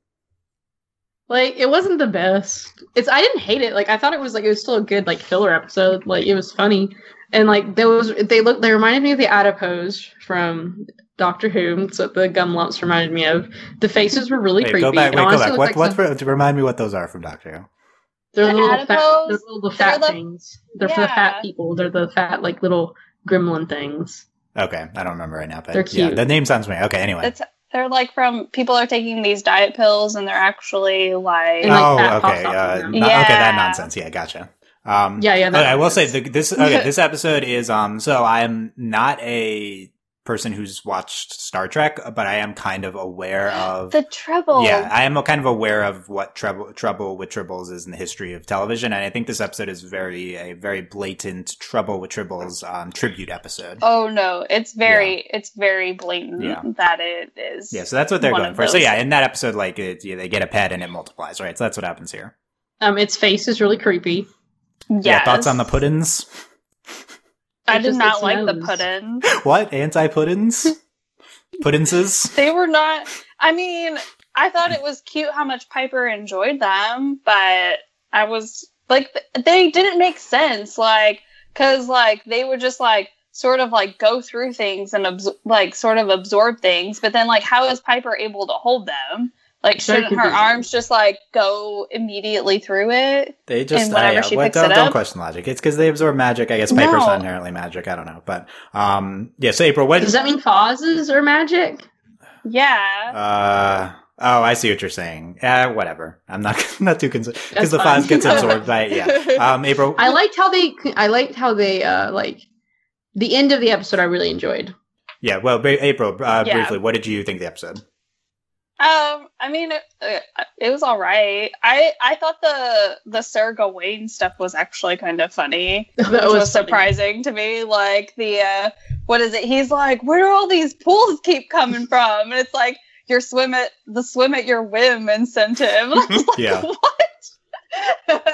Like it wasn't the best. It's I didn't hate it. Like I thought it was like it was still a good like filler episode. Like it was funny, and like there was they look they reminded me of the adipose from Doctor Who. That's what the gum lumps reminded me of. The faces were really Wait, creepy. go back. Wait, go back. What, like what's some- remind me what those are from Doctor Who? They're The the little fat, they're the little They're the- things. They're for the fat people. They're the fat like little gremlin things. Okay, I don't remember right now, but They're yeah, cute. the name sounds familiar. Okay, anyway. It's they're like from people are taking these diet pills and they're actually like And, like, oh, okay. pops Uh, of them. no- Okay, that nonsense. Yeah, gotcha. Um, Yeah, yeah. okay, I will say the, this. Okay, <laughs> this episode is um. So I am not a person who's watched Star Trek, but I am kind of aware <gasps> of. the treble. Yeah, I am kind of aware of what trouble trouble with tribbles is in the history of television, and I think this episode is very a very blatant trouble with tribbles um, tribute episode. Oh no, it's very it's very blatant Yeah. that it is. Yeah, so that's what they're going of for. So yeah, in that episode, like it, yeah, they get a pet and it multiplies, right? So that's what happens here. um, its face is really creepy. Yes. Yeah, thoughts on the puddins? I did just not its like the nose. pudding. <laughs> What anti puddins? Puddinses? They were not. I mean, I thought it was cute how much Piper enjoyed them, but I was like, they didn't make sense. Like, cause like they would just like sort of like go through things and absor- like sort of absorb things, but then like how is Piper able to hold them? Like, shouldn't her confusing. arms just like go immediately through it? They just And whenever uh, yeah, she well, picks don't, it don't question logic. It's because they absorb magic. I guess Piper's No. not inherently magic. I don't know, but um, yeah. So April, what? Does that mean Foz's are magic? Yeah. Uh, oh, I see what you're saying. Yeah, whatever. I'm not <laughs> not too concerned because the fine. Foz gets absorbed by it. Yeah. <laughs> Um, April. I liked how they. I liked how they uh like the end of the episode. I really enjoyed. yeah. Well, ba- April. Uh, Yeah. briefly, what did you think of the episode? Um, I mean, it, uh, it was all right. I I thought the the Sir Gawain stuff was actually kind of funny. <laughs> That which was was, funny. surprising to me. Like the uh, what is it? He's like, where do all these pools keep coming from? And it's like your swim at the swim at your whim incentive. And <laughs> I was like, Yeah. What?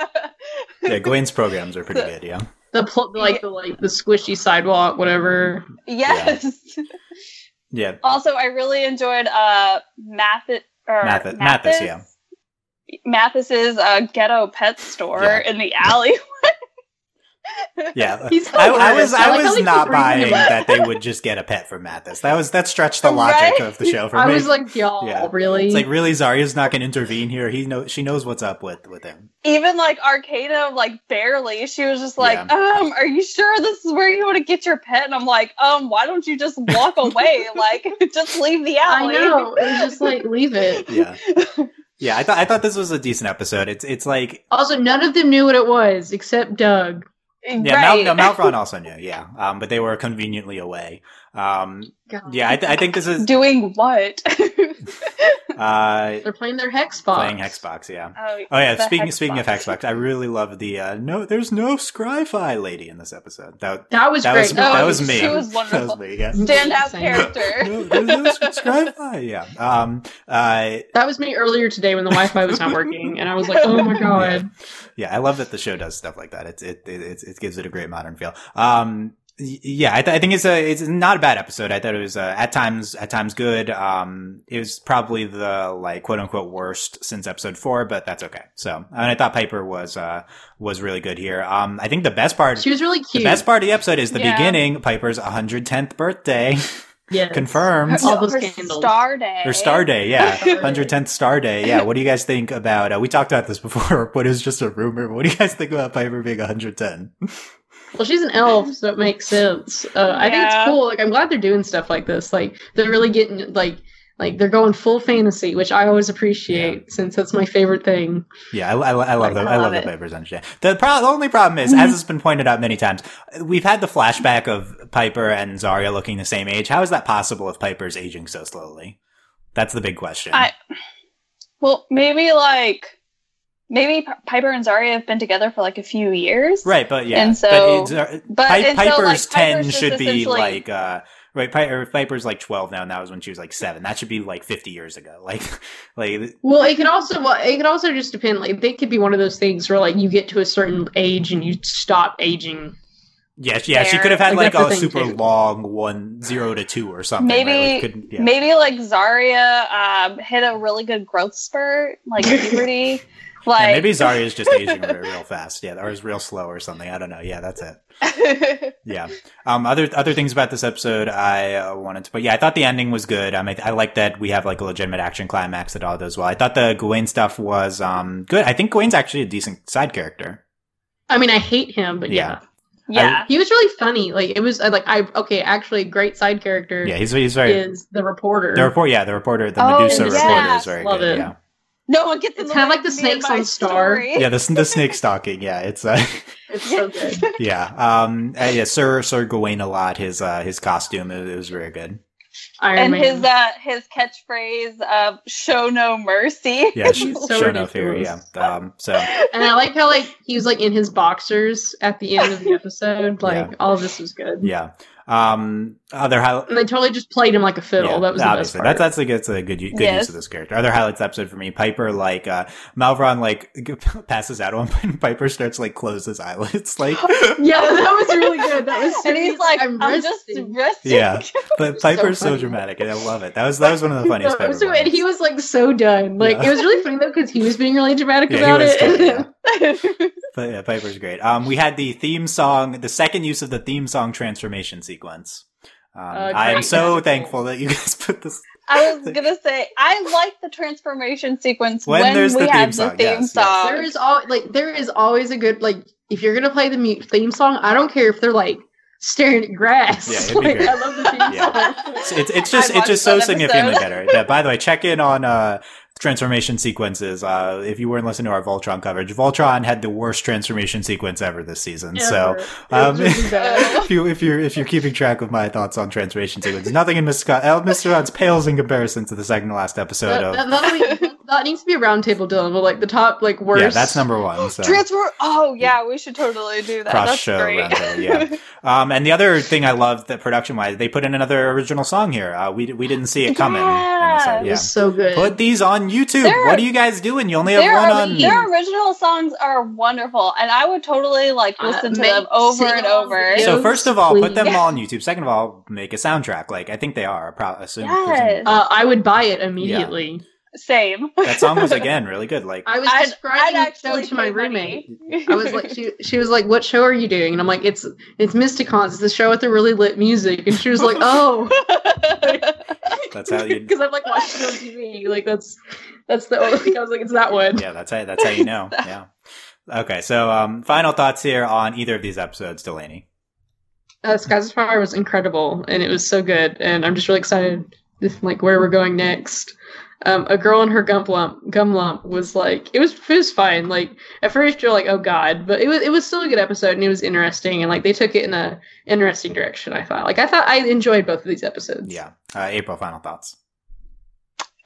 Yeah, Gwen's programs are pretty <laughs> good. Yeah. The pl- like the like the squishy sidewalk, whatever. yes. Yeah. Also, I really enjoyed uh Mathis or Mathis- Mathis, yeah. Mathis's uh, ghetto pet store Yeah. in the alley. <laughs> Yeah. <laughs> He's I, I was. I I like how was not buying that they would just get a pet from Mathis. That was that stretched the logic Right? of the show for I me. was like, y'all, Yeah. really? it's like really Zarya's not going to intervene here. He knows she knows what's up with with him. Even like Arkayna, like barely. She was just like, Yeah. um, are you sure this is where you want to get your pet? And I'm like, um, why don't you just walk <laughs> away? like, <laughs> just leave the alley. I know. It just like leave it. Yeah. Yeah, I thought I thought this was a decent episode. It's it's like Also, none of them knew what it was except Doug. Yeah, right. Mal, no, Malvaron <laughs> also knew, yeah, um, but they were conveniently away. Um, yeah, I, th- I think this is Doing what? <laughs> <laughs> uh, They're playing their hex box. playing Hexbox. Yeah. oh, Oh yeah. Speaking Hexbox. speaking of Hexbox, I really love the uh, no. There's no Scryfy lady in this episode. That That was that great. was Oh, <laughs> that was me. she was That was me. Yeah. Standout Same. character. no, there's no Scryfy. Yeah. Um. Uh. That was me earlier today when the Wi-Fi was not working, and I was like, "Oh my <laughs> god!" Yeah, I love that the show does stuff like that. It's it it it, it gives it a great modern feel. Um, y- yeah, I, th- I think it's a it's not a bad episode. I thought it was uh, at times at times good. Um, it was probably the like quote unquote worst since episode four, but that's okay. So, and I thought Piper was uh was really good here. Um, I think the best part. She was really cute. The best part of the episode is the Yeah. beginning. Piper's 110th birthday <laughs> yes. confirmed. All those Her candles. Star Day. Or Star Day, yeah. 110th Star Day, yeah. What do you guys think about, uh, we talked about this before, <laughs> but it was just a rumor. What do you guys think about Piper being 110? Well, she's an elf, so it makes sense. Uh, I think it's cool. Like, I'm glad they're doing stuff like this. Like, they're really getting like, like they're going full fantasy, which I always appreciate since that's my favorite thing. Yeah, I, I, I love the, I I love love the it. Piper's understand. The, pro- the only problem is, as has been pointed out many times, we've had the flashback of Piper and Zarya looking the same age. How is that possible if Piper's aging so slowly? That's the big question. I- Well, maybe like maybe P- Piper and Zarya have been together for like a few years. Right, but yeah, And so- but, it's, uh, but- Pi- and so, Piper's like, ten Piper's should be like uh, right. Pi- or Piper's like twelve now, and that was when she was like seven. That should be like fifty years ago. <laughs> Like, like Well, it could also well, it could also just depend. Like, they could be one of those things where like you get to a certain age and you stop aging. yeah, yeah. She could have had Like, like a super too. long one zero to two or something. right? Maybe- Like, yeah. Maybe like Zarya um, hit a really good growth spurt, like <laughs> puberty. Like Yeah, maybe Zarya is just aging <laughs> real, real fast. Yeah, or is real slow or something. I don't know. Yeah, that's it. <laughs> Yeah. Um. Other other things about this episode I uh, wanted to, but yeah, I thought the ending was good. Um, I, I like that we have like a legitimate action climax that all does well. I thought the Gawain stuff was um good. I think Gawain's actually a decent side character. I mean, I hate him, but yeah, yeah. he was really funny. Like, it was uh, like I okay, actually, great side character Yeah, he's he's very is the reporter. the report. Yeah, the reporter, the Oh, Medusa yeah. reporter is very Love good. it. Yeah, No one gets in It's the kinda like the of me and snakes my on Star. yeah. The the snake <laughs> stalking. Yeah, it's uh, <laughs> It's so good. <laughs> yeah. Um. uh, yeah, Sir Sir Gawain a lot. His uh his costume it, it was very good. Iron and Man. his uh his catchphrase of "Show no mercy." Yeah, sh- He's so show no fear. Yeah. Um. So and I like how like he was like in his boxers at the end of the episode. Like Yeah. all of this was good. yeah. Um. Other highlight. And they totally just played him like a fiddle. Yeah, that was the best obviously. part. That's that's like it's a good u- good use of this character. Other highlights episode for me, Piper like uh Malvaron like <laughs> passes out on and <laughs> Piper starts like close his eyelids <laughs> like yeah, that was really good. That was and he's like, "I'm, just resting." resting." Yeah. but Piper's so, funny. dramatic and I love it. That was that was one of the funniest No, Piper so, and he was like so done. Like Yeah. it was really funny though because he was being really dramatic Yeah, he about was it. good, yeah. then- <laughs> But yeah, Piper's great. Um, we had the theme song, the second use of the theme song transformation sequence. Um, Uh, I am so thankful that you guys <laughs> put this. I was gonna say I like the transformation sequence When when, there's we the have theme the theme yes, yes. song. there is all like there is always a good like if you're gonna play the mu- theme song, I don't care if they're like staring at grass. Yeah, it'd be <laughs> like, great. I love the theme Yeah. song. It's it's, it's just it's just so that significantly better. Yeah, by the way, check in on uh transformation sequences. Uh, if you weren't listening to our Voltron coverage, Voltron had the worst transformation sequence ever this season. So Ever. It um, really <laughs> if you if you're if you're keeping track of my thoughts on transformation sequences, nothing in Mr. Scott, uh, Mr. God's pales in comparison to the second to last episode that, of. that, that, that needs to be a roundtable, Dylan. But like the top, like worst. Yeah, that's number one. <gasps> So. Transfer. Oh yeah, we should totally do that. Cross That's show great. roundtable, yeah. <laughs> Um, and the other thing I love that production wise, they put in another original song here. Uh, we we didn't see it coming. in this- Yeah. It so good. Put these on YouTube. They're- what are you guys doing? You only have one on. their original songs are wonderful, and I would totally like Uh, listen to them over and over. videos. So first of all, put them all on YouTube. Second of all, make a soundtrack. Like I think they are. Pro- assume, Yes. uh, I would buy it immediately. Same. that song was again <laughs> really good. Like I was I'd, describing I'd the actually show to my roommate. <laughs> I was like, she, she was like, "What show are you doing?" And I'm like, "It's it's Mysticons. It's a show with the really lit music." And she was like, "Oh, <laughs> that's how you. because I'm like watching it on TV. Like that's that's the only. I was like, it's that one. Yeah, that's how that's how you know. Yeah. Okay, so um, final thoughts here on either of these episodes, Delaney. Uh, Skies of Fire was incredible, and it was so good. And I'm just really excited, with, like where we're going next. Um, a girl in her gum lump, gum lump was like it was it was fine. Like at first you're like, oh god, but it was it was still a good episode, and it was interesting, and like they took it in a interesting direction. I thought, like I thought I enjoyed both of these episodes. Yeah, uh, April. Final thoughts.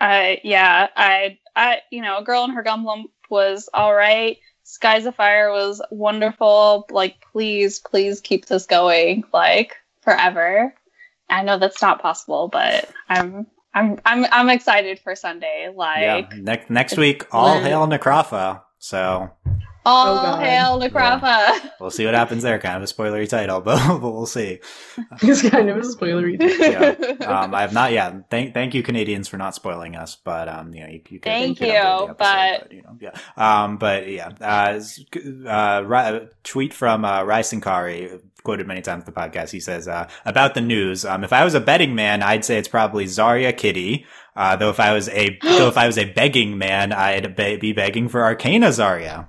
I yeah, I I you know, a girl in her gum lump was all right. Skies of Fire was wonderful. Like, please, please keep this going like forever. I know that's not possible, but I'm I'm I'm I'm excited for Sunday. Like, yeah, next next week, all hail Necrafa. So all Oh, God. hail Necrafa. <laughs> we'll see what happens there. Kind of a spoilery title, but, <laughs> but we'll see. <laughs> it's kind of a spoilery. Yeah. Um, I have not. Yeah, thank thank you Canadians for not spoiling us. But um, you know, you, you can Thank you, you, episode, but- you know, yeah. Um, but yeah, uh, s- uh, tweet from uh, Rai Sankari quoted many times in the podcast. He says uh, about the news. Um, if I was a betting man, I'd say it's probably Zarya Kitty. Uh, though if I was a though if I was a begging man, I'd be, be begging for Arkayna Zarya.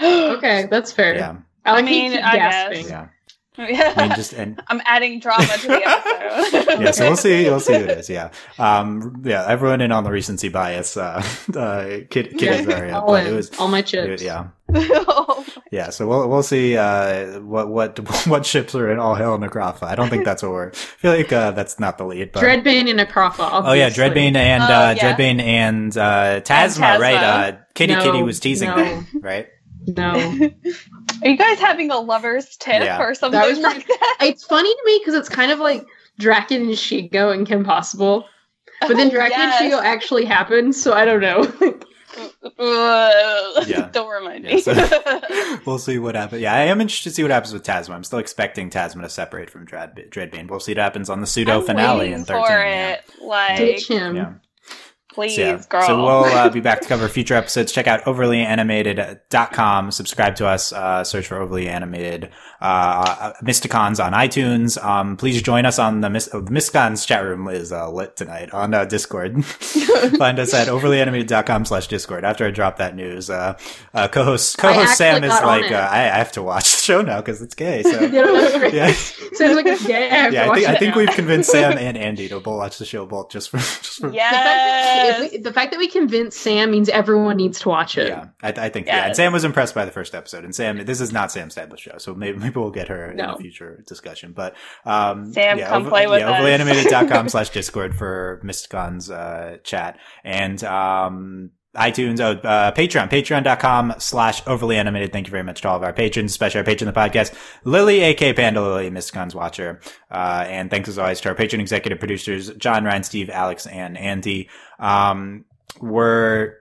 <gasps> Okay, that's fair. Yeah, I, like I mean, mean, I gasping. guess. yeah. <laughs> Yeah. I mean, just and I'm adding drama to the <laughs> episode. yeah, so we'll see. We'll see who it is. Yeah, <laughs> um, yeah. Everyone in on the recency bias. Uh, uh, Kid, Kid Yeah, Azaria, all, but in, it was. all my it- chips. yeah, Oh yeah. So we'll we'll see uh, what what what ships are in All Hell and Necrafa. I don't think that's what we're. I feel like uh, that's not the lead. But Dreadbane and Akrofa. oh yeah. Dreadbane and Oh, uh, yeah. Dreadbane and uh, Tazma, Tazma. right? Uh, Kitty No, Kitty was teasing no. them, right? No, <laughs> Are you guys having a lover's tip Yeah. or something That was like that? it's funny to me because it's kind of like Drakken and Shego and Kim Possible, but then Oh, Drakken yes. and Shego actually happened, so I don't know. <laughs> Yeah. <laughs> Don't remind Yeah, me. so- we'll see what happens. Yeah, I am interested to see what happens with Tazma. I'm still expecting Tazma to separate from Dread Dreadbane. We'll see what happens on the pseudo I'm finale in 13. for yeah. Like, Ditch him. Yeah. Please, So, yeah. girl. So we'll uh, be back to <laughs> cover future episodes. Check out overlyanimated.com. Subscribe to us. Uh, search for overly animated uh, Mysticons on iTunes. Um, please join us on the, Mis- oh, the Mysticons chat room is uh, lit tonight on uh, Discord. <laughs> Find us at overlyanimated.com slash Discord. After I drop that news, uh, uh, co-host co-host Sam is like, uh, I, I have to watch the show now because it's gay. So <laughs> You that's great. yeah. Sounds like it's gay. I have to Yeah, I watch think, I think now. we've convinced <laughs> Sam and Andy to both watch the show both just for, just for The fact, that, yes. we, the fact that we convinced Sam means everyone needs to watch it. Yeah, I, I think yeah. And Sam was impressed by the first episode, and Sam, this is not Sam's type of show, so maybe, maybe we'll get her in No. a future discussion. But um, Sam, yeah, come over, play with yeah, us. overlyanimated.com <laughs> slash Discord for Mysticons uh, chat and um. iTunes, oh, uh, Patreon, patreon.com slash overly animated. Thank you very much to all of our patrons, especially our patron of the podcast, Lily, AK Panda Lily, Mysticons Watcher. Uh, and thanks as always to our patron executive producers, John, Ryan, Steve, Alex, and Andy. Um, we're,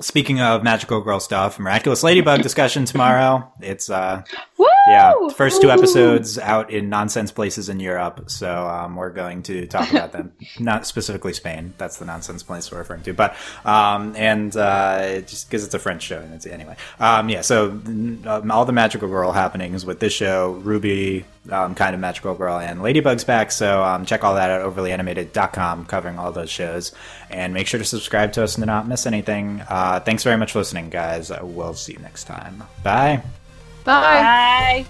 speaking of magical girl stuff, miraculous ladybug discussion tomorrow. It's, uh, Woo! Yeah, first two episodes out in nonsense places in Europe. So um, we're going to talk about them, <laughs> not specifically Spain. That's the nonsense place we're referring to. But um, and uh, just because it's a French show, and it's anyway. Um, yeah, so um, all the magical girl happenings with this show, Ruby, um, kind of magical girl, and Ladybug's back. So um, check all that out at overlyanimated.com, covering all those shows, and make sure to subscribe to us and to not miss anything. Uh, thanks very much for listening, guys. We'll see you next time. Bye. Bye. Bye.